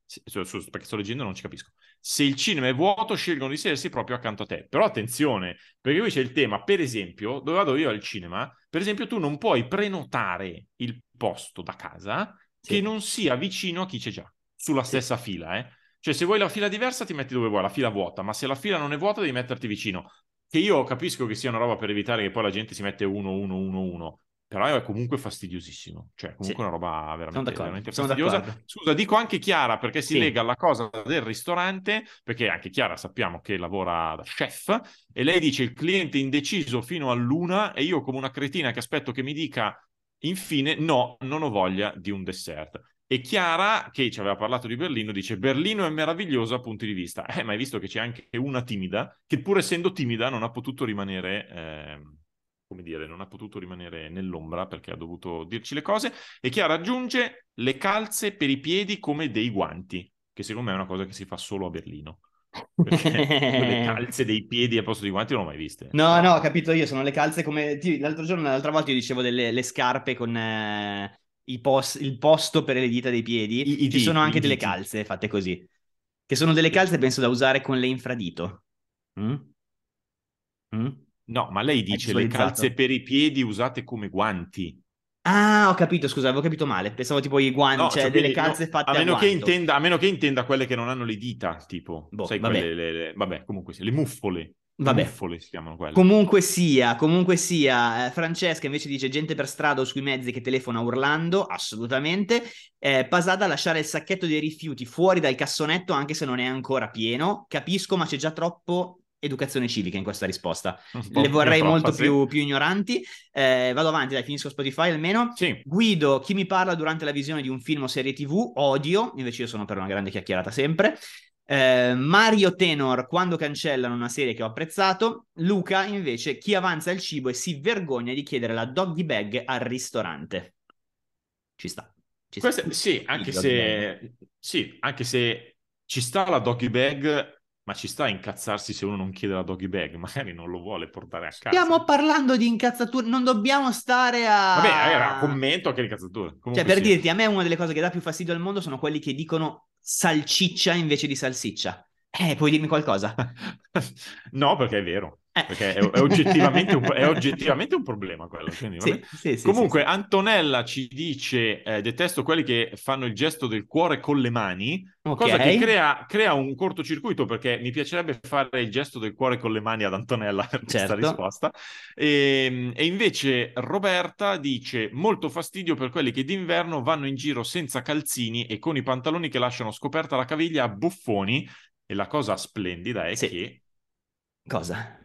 perché sto leggendo non ci capisco, se il cinema è vuoto scelgono di sedersi proprio accanto a te. Però attenzione, perché qui c'è il tema, per esempio, dove vado io al cinema, per esempio tu non puoi prenotare il posto da casa Sì. che non sia vicino a chi c'è già, sulla stessa fila, eh. Cioè se vuoi la fila diversa ti metti dove vuoi, la fila vuota, ma se la fila non è vuota devi metterti vicino. Che io capisco che sia una roba per evitare che poi la gente si mette uno, uno, uno, uno. Però è comunque fastidiosissimo. Cioè, comunque Sì. una roba veramente, veramente fastidiosa. d'accordo. Scusa, dico anche Chiara perché si Sì. lega alla cosa del ristorante, perché anche Chiara sappiamo che lavora da chef, e lei dice il cliente indeciso fino all'una e io come una cretina che aspetto che mi dica infine no, non ho voglia di un dessert. E Chiara, che ci aveva parlato di Berlino, dice Berlino è meravigliosa a punti di vista. Eh, ma hai visto che c'è anche una timida, che pur essendo timida non ha potuto rimanere... ehm, come dire, non ha potuto rimanere nell'ombra perché ha dovuto dirci le cose. E Chiara aggiunge le calze per i piedi come dei guanti, che secondo me è una cosa che si fa solo a Berlino. Perché le calze dei piedi al posto dei guanti non l'ho mai viste. No, no, ho capito io, sono le calze come... L'altro giorno, l'altra volta io dicevo delle le scarpe con eh, i pos- il posto per le dita dei piedi. I- i Ci sono anche delle calze fatte così. Che sono delle calze, penso, da usare con le infradito. Mm? Mm? No, ma lei dice le calze per i piedi usate come guanti. Ah, ho capito, scusa, avevo capito male. Pensavo tipo i guanti, No, cioè, cioè, delle calze no, fatte a a meno, che guanto. intenda, a meno che intenda quelle che non hanno le dita, tipo, Boh, sai, vabbè. quelle, le, le- vabbè, comunque sì, le muffole. Le Vabbè. muffole si chiamano quelle. Comunque sia, comunque sia, eh, Francesca invece dice gente per strada o sui mezzi che telefona urlando, assolutamente. Eh, Pasada lasciare il sacchetto dei rifiuti fuori dal cassonetto anche se non è ancora pieno. Capisco, ma c'è già troppo educazione civica in questa risposta. Le vorrei troppa, molto sì. più, più ignoranti. Eh, vado avanti, dai, finisco Spotify almeno. Sì, Guido, chi mi parla durante la visione di un film o serie TV, odio, invece io sono per una grande chiacchierata sempre. Eh, Mario Tenor, quando cancellano una serie che ho apprezzato. Luca, invece, chi avanza il cibo e si vergogna di chiedere la doggy bag al ristorante. Ci sta. Ci sta. Questa- sì, anche se, sì, anche se ci sta la doggy bag, ma ci sta a incazzarsi se uno non chiede la doggy bag, magari non lo vuole portare a casa. Stiamo parlando di incazzature, non dobbiamo stare a... Vabbè, era un commento che ricazzatura. Comunque Cioè, per sì. dirti, a me una delle cose che dà più fastidio al mondo sono quelli che dicono salciccia invece di salsiccia. Eh, puoi dirmi qualcosa? no, perché è vero. Eh. Perché è, è oggettivamente un, è oggettivamente un problema quello. quindi. Sì, sì, Comunque, sì. Antonella ci dice: eh, Detesto quelli che fanno il gesto del cuore con le mani, Ok. cosa che crea, crea un cortocircuito perché mi piacerebbe fare il gesto del cuore con le mani ad Antonella per questa Certo. risposta. E, e invece Roberta dice: Molto fastidio per quelli che d'inverno vanno in giro senza calzini e con i pantaloni che lasciano scoperta la caviglia a buffoni. E la cosa splendida è Sì. che Cosa?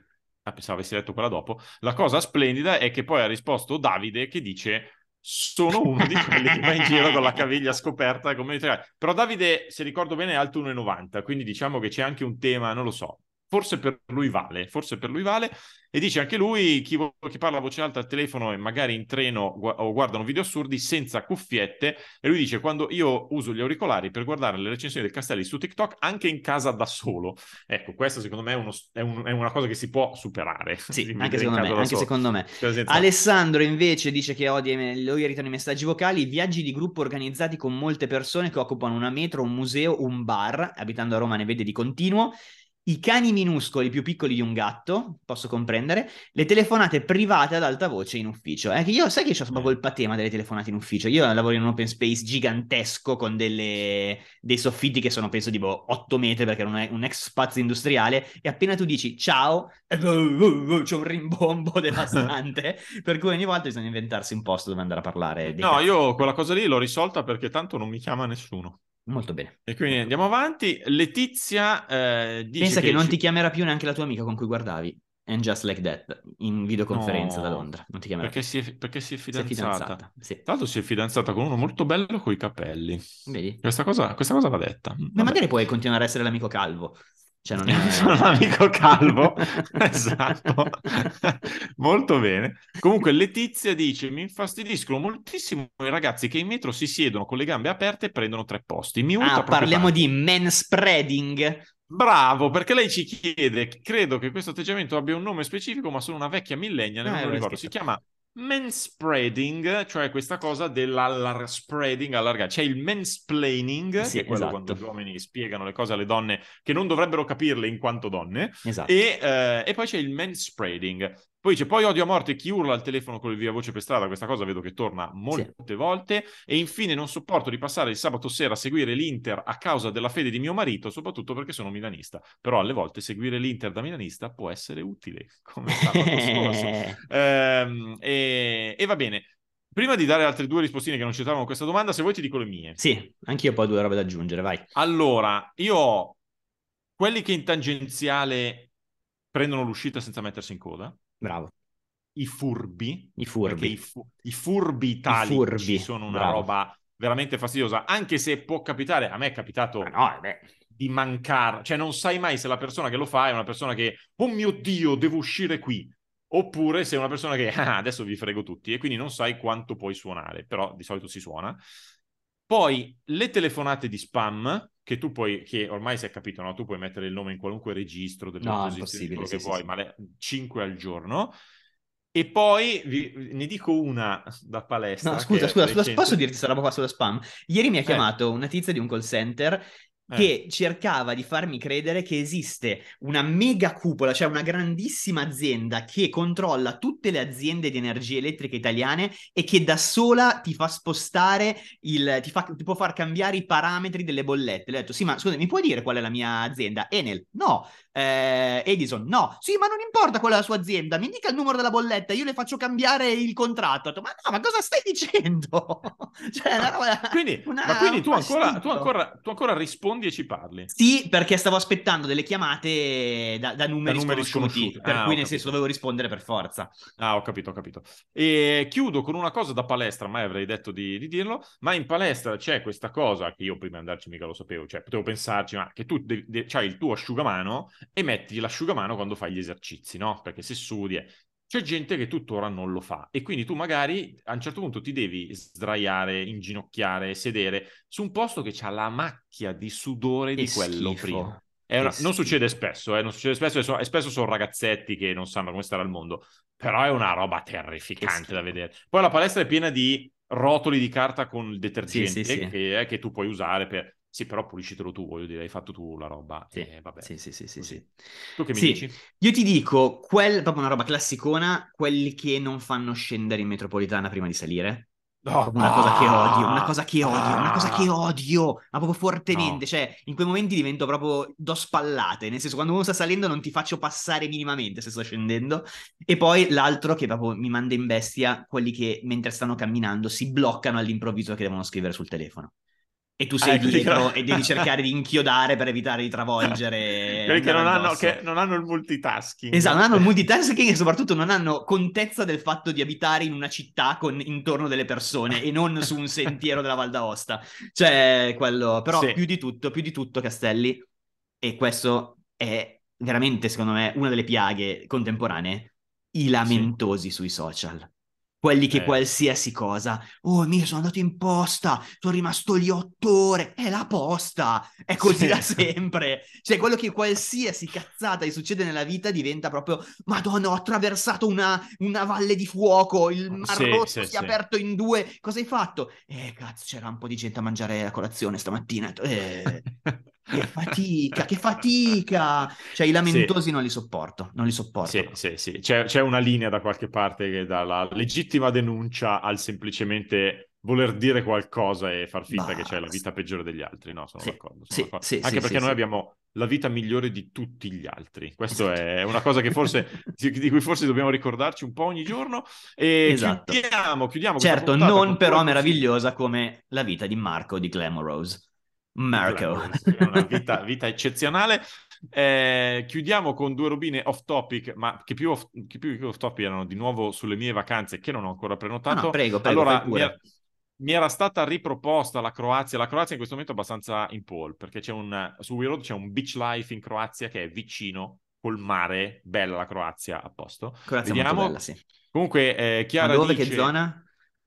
Ah, pensavo avessi letto quella dopo. La cosa splendida è che poi ha risposto Davide che dice sono uno di quelli che va in giro con la caviglia scoperta come Però Davide, se ricordo bene, è alto 1,90, quindi diciamo che c'è anche un tema, non lo so. Forse per lui vale, forse per lui vale. E dice anche lui, chi, vo- chi parla a voce alta al telefono e magari in treno gu- o guardano video assurdi senza cuffiette, e lui dice, quando io uso gli auricolari per guardare le recensioni del Castelli su TikTok, anche in casa da solo. Ecco, questo secondo me è, uno, è, un, è una cosa che si può superare. Sì, anche secondo me, anche solo. secondo me. Cioè. Alessandro invece dice che odia, lo irritano i messaggi vocali, viaggi di gruppo organizzati con molte persone che occupano una metro, un museo, un bar, abitando a Roma ne vede di continuo, i cani minuscoli più piccoli di un gatto, posso comprendere, le telefonate private ad alta voce in ufficio. Eh, io sai che ho proprio il patema delle telefonate in ufficio. Io lavoro in un open space gigantesco con delle, dei soffitti che sono penso tipo 8 metri perché era un, un ex spazio industriale e appena tu dici ciao c'è un rimbombo devastante per cui ogni volta bisogna inventarsi un posto dove andare a parlare. No, cazzi. io quella cosa lì l'ho risolta perché tanto non mi chiama nessuno. Molto bene. E quindi andiamo avanti. Letizia eh, Pensa che, che non ci... ti chiamerà più neanche la tua amica con cui guardavi. And just like that, in videoconferenza No, da Londra. Non ti chiamerà Perché si è, perché si è fidanzata. fidanzata. Sì. Tra l'altro si è fidanzata con uno molto bello con i capelli. Vedi? Questa cosa, questa cosa va detta. Ma Vabbè. magari puoi continuare a essere l'amico calvo. Cioè, non è... Sono un amico calvo, esatto, molto bene. Comunque Letizia dice, mi infastidiscono moltissimo i ragazzi che in metro si siedono con le gambe aperte e prendono tre posti. Mi Ah, parliamo tanto. di manspreading. Bravo, perché lei ci chiede, credo che questo atteggiamento abbia un nome specifico, ma sono una vecchia millennial, Ah, non me lo ricordo, si scritto. chiama manspreading, cioè questa cosa dell'allar-spreading, allargare. C'è il mansplaining, Sì, che è quello esatto. quando gli uomini spiegano le cose alle donne che non dovrebbero capirle in quanto donne, Esatto. e, eh, e poi c'è il manspreading. Poi dice, poi odio a morte chi urla al telefono con il via voce per strada, questa cosa vedo che torna molte volte. E infine non sopporto di passare il sabato sera a seguire l'Inter a causa della fede di mio marito, soprattutto perché sono milanista. Però alle volte seguire l'Inter da milanista può essere utile, come sabato scorso. Ehm, e, e va bene. Prima di dare altre due rispostine che non c'entravano questa domanda, se vuoi ti dico le mie. Sì, anch'io ho poi due robe da aggiungere, vai. Allora, io ho quelli che in tangenziale prendono l'uscita senza mettersi in coda, Bravo. i furbi, I furbi. i, fu- i furbi italici furbi, sono una bravo. roba veramente fastidiosa, anche se può capitare, a me è capitato Ma no, eh beh. di mancare, cioè non sai mai se la persona che lo fa è una persona che, oh mio Dio, devo uscire qui, oppure se è una persona che, ah, adesso vi frego tutti, e quindi non sai quanto puoi suonare, però di solito si suona. Poi le telefonate di spam, che tu puoi, che ormai si è capito, no? Tu puoi mettere il nome in qualunque registro delle No, posizioni, quello sì, che sì, vuoi, sì. ma le, 5 al giorno. E poi vi- ne dico una da palestra. No, scusa, scusa, recente. posso dirti questa roba qua sulla spam? Ieri mi ha Eh. chiamato una tizia di un call center Eh. che cercava di farmi credere che esiste una mega cupola, cioè una grandissima azienda che controlla tutte le aziende di energia elettrica italiane e che da sola ti fa spostare il, ti, fa, ti può far cambiare i parametri delle bollette. Le ho detto, sì, ma scusa, mi puoi dire qual è la mia azienda? Enel? No. Eh, Edison? No. Sì, ma non importa qual è la sua azienda, mi dica il numero della bolletta, io le faccio cambiare il contratto. Detto, ma no, ma cosa stai dicendo? cioè, una roba- Quindi, una- ma quindi tu ancora, tu, ancora, tu ancora rispondi e ci parli. Sì, perché stavo aspettando delle chiamate da, da numeri, Da numeri sconosciuti, per Ah, cui nel senso dovevo rispondere per forza. Ah, ho capito, ho capito. E chiudo con una cosa da palestra, mai avrei detto di, di dirlo, ma in palestra c'è questa cosa che io prima di andarci mica lo sapevo, cioè potevo pensarci, ma che tu devi- de- c'hai il tuo asciugamano e metti l'asciugamano quando fai gli esercizi, no? Perché se sudi... è- C'è gente che tuttora non lo fa e quindi tu magari a un certo punto ti devi sdraiare, inginocchiare, sedere su un posto che ha la macchia di sudore di Che quello schifo. prima. Una- Che non succede spesso, eh, non succede spesso, e, so- e spesso sono ragazzetti che non sanno come stare al mondo, però è una roba terrificante da vedere. Poi la palestra è piena di rotoli di carta con il detergente Sì, sì, sì. Che, eh, che tu puoi usare per... Sì, però puliscitelo tu, voglio dire, hai fatto tu la roba. Sì, e vabbè. sì, sì, sì, sì, sì. Tu che mi Sì. dici? Io ti dico, quel, proprio una roba classicona, quelli che non fanno scendere in metropolitana prima di salire. Proprio una cosa che odio, una cosa che odio, una cosa che odio, ma proprio fortemente. No. Cioè, in quei momenti divento proprio do spallate. Nel senso, quando uno sta salendo non ti faccio passare minimamente se sto scendendo. E poi l'altro che proprio mi manda in bestia, quelli che mentre stanno camminando si bloccano all'improvviso che devono scrivere sul telefono. E tu sei Ah, quelli che- dietro e devi cercare di inchiodare per evitare di travolgere. Quelli che non, hanno, che non hanno il multitasking. Esatto, non hanno il multitasking e soprattutto non hanno contezza del fatto di abitare in una città con intorno delle persone e non su un sentiero della Val d'Aosta. Cioè, quello... Però Sì. più di tutto, più di tutto, Castelli, e questo è veramente, secondo me, una delle piaghe contemporanee, i lamentosi sui social. Quelli che Eh. qualsiasi cosa, oh mio, sono andato in posta, sono rimasto lì otto ore, è la posta, è così Sì. da sempre. Cioè, quello che qualsiasi cazzata gli succede nella vita diventa proprio, Madonna, ho attraversato una, una valle di fuoco, il Mar Sì, Rosso sì, si è aperto in due, cosa hai fatto? Eh, cazzo, c'era un po' di gente a mangiare a colazione stamattina. Eh, che fatica, che fatica! Cioè, i lamentosi non li sopporto, non li sopporto. Sì, sì, sì. C'è, c'è una linea da qualche parte che dalla legittima denuncia al semplicemente voler dire qualcosa e far finta che c'è la vita peggiore degli altri. No, sono Sì, d'accordo. sono sì, d'accordo. sì, Anche sì, perché sì, noi sì. abbiamo la vita migliore di tutti gli altri. Questo Esatto. è una cosa che forse, di cui forse dobbiamo ricordarci un po' ogni giorno. E Esatto. chiudiamo, chiudiamo questa Certo, non però meravigliosa come la vita di Marco di Glamorous. Marco. Una vita, vita eccezionale. Eh, chiudiamo con due robine off topic, ma che più off, che più off topic erano di nuovo sulle mie vacanze che non ho ancora Ah, prenotato. no, prego, prego, allora, fai mi era, mi era stata riproposta la Croazia. La Croazia in questo momento è abbastanza in pole perché c'è un su We Road c'è un beach life in Croazia che è vicino col mare. Bella la Croazia, a posto. Croazia Vediamo. molto bella, sì. Comunque, eh, Ma Chiara dove, dice... che zona?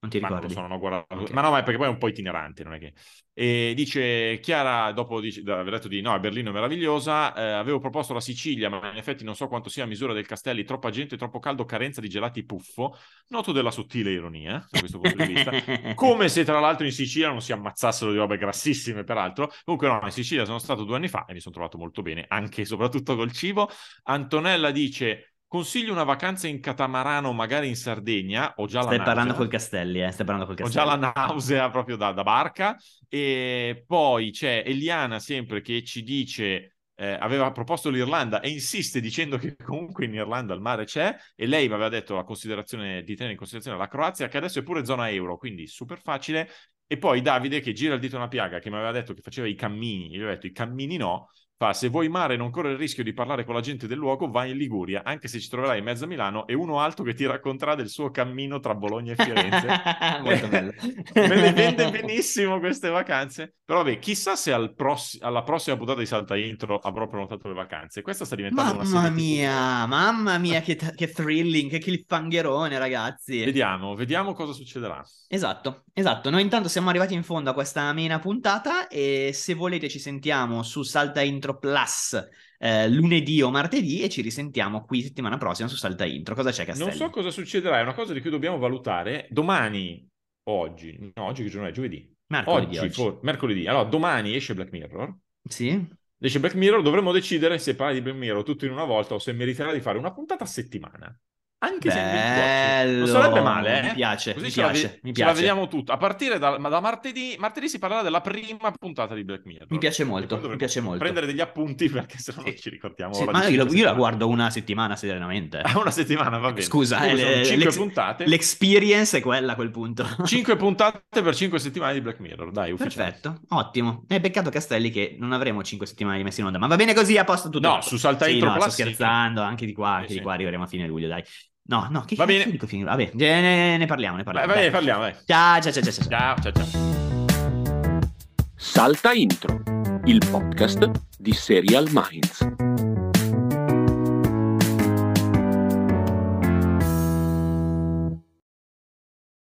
Non ti Ma ricordi? so, non ho guardato. Ok. Ma no, ma è perché poi è un po' itinerante, non è che... E dice, Chiara, dopo dice, aver detto di no, a Berlino è meravigliosa, eh, avevo proposto la Sicilia, ma in effetti non so quanto sia a misura del Castelli, troppa gente, troppo caldo, carenza di gelati puffo. Noto della sottile ironia, da questo punto di vista. Come se tra l'altro in Sicilia non si ammazzassero di robe grassissime, peraltro. Comunque no, in Sicilia sono stato due anni fa e mi sono trovato molto bene, anche e soprattutto col cibo. Antonella dice... Consiglio una vacanza in catamarano, magari in Sardegna. Ho già Stai la parlando nausea. col Castelli, eh? Stai parlando col Ho già Castelli. la nausea proprio da, da barca. E poi c'è Eliana sempre che ci dice. eh, aveva proposto l'Irlanda e insiste dicendo che comunque in Irlanda il mare c'è e lei mi aveva detto la considerazione di tenere in considerazione la Croazia che adesso è pure zona euro quindi super facile e poi Davide che gira il dito una piaga che mi aveva detto che faceva i cammini gli ho detto i cammini no fa se vuoi mare e non corre il rischio di parlare con la gente del luogo vai in Liguria anche se ci troverai in mezzo a Milano e uno alto che ti racconterà del suo cammino tra Bologna e Firenze Molto bello. Me le vende benissimo queste vacanze. Però vabbè, chissà se al pross- alla prossima puntata di Salta Intro avrò prenotato le vacanze. Questa sta diventando una Mamma serie TV. mia, mamma mia, che, che thrilling, che cliffhangerone, ragazzi. Vediamo, vediamo cosa succederà. Esatto, esatto. Noi intanto siamo arrivati in fondo a questa amena puntata e se volete ci sentiamo su Salta Intro Plus eh, lunedì o martedì e ci risentiamo qui settimana prossima su Salta Intro. Cosa c'è, Castelli? Non so cosa succederà, è una cosa di cui dobbiamo valutare. Domani, oggi, no, oggi che giorno è? Giovedì. Mercoledì oggi, oggi. for- mercoledì. Allora, domani esce Black Mirror. Sì? Esce Black Mirror, dovremmo decidere se parlare di Black Mirror tutto in una volta o se meriterà di fare una puntata a settimana. Anche se Bello. Non sarebbe male, eh? Mi piace, Così mi piace, ve- mi ce la piace. vediamo tutta. A partire da, ma da martedì, martedì si parlerà della prima puntata di Black Mirror. Mi piace molto, mi piace molto. Prendere degli appunti perché se no non Sì. ci ricordiamo. Sì, ma io, io la guardo una settimana serenamente. Ah, una settimana, va bene. Scusa, Comunque eh, sono le- cinque l'ex- puntate. L'experience è quella a quel punto. Cinque puntate per cinque settimane di Black Mirror. Dai, ufficiale. Perfetto, ottimo. È peccato Castelli che non avremo 5 settimane di messi in onda, ma va bene così, a posto tutto. No, su Salta Sì, Intro no, Plus, sto scherzando, anche di qua, anche di qua arriveremo a fine luglio, dai. No, no, che Va bene. dico fine Vabbè, ne, ne parliamo, ne Vai, parliamo. vai, dai. parliamo, vai. Ciao, ciao, ciao, ciao. ciao. Ciao, ciao, ciao. Salta Intro, il podcast di Serial Minds.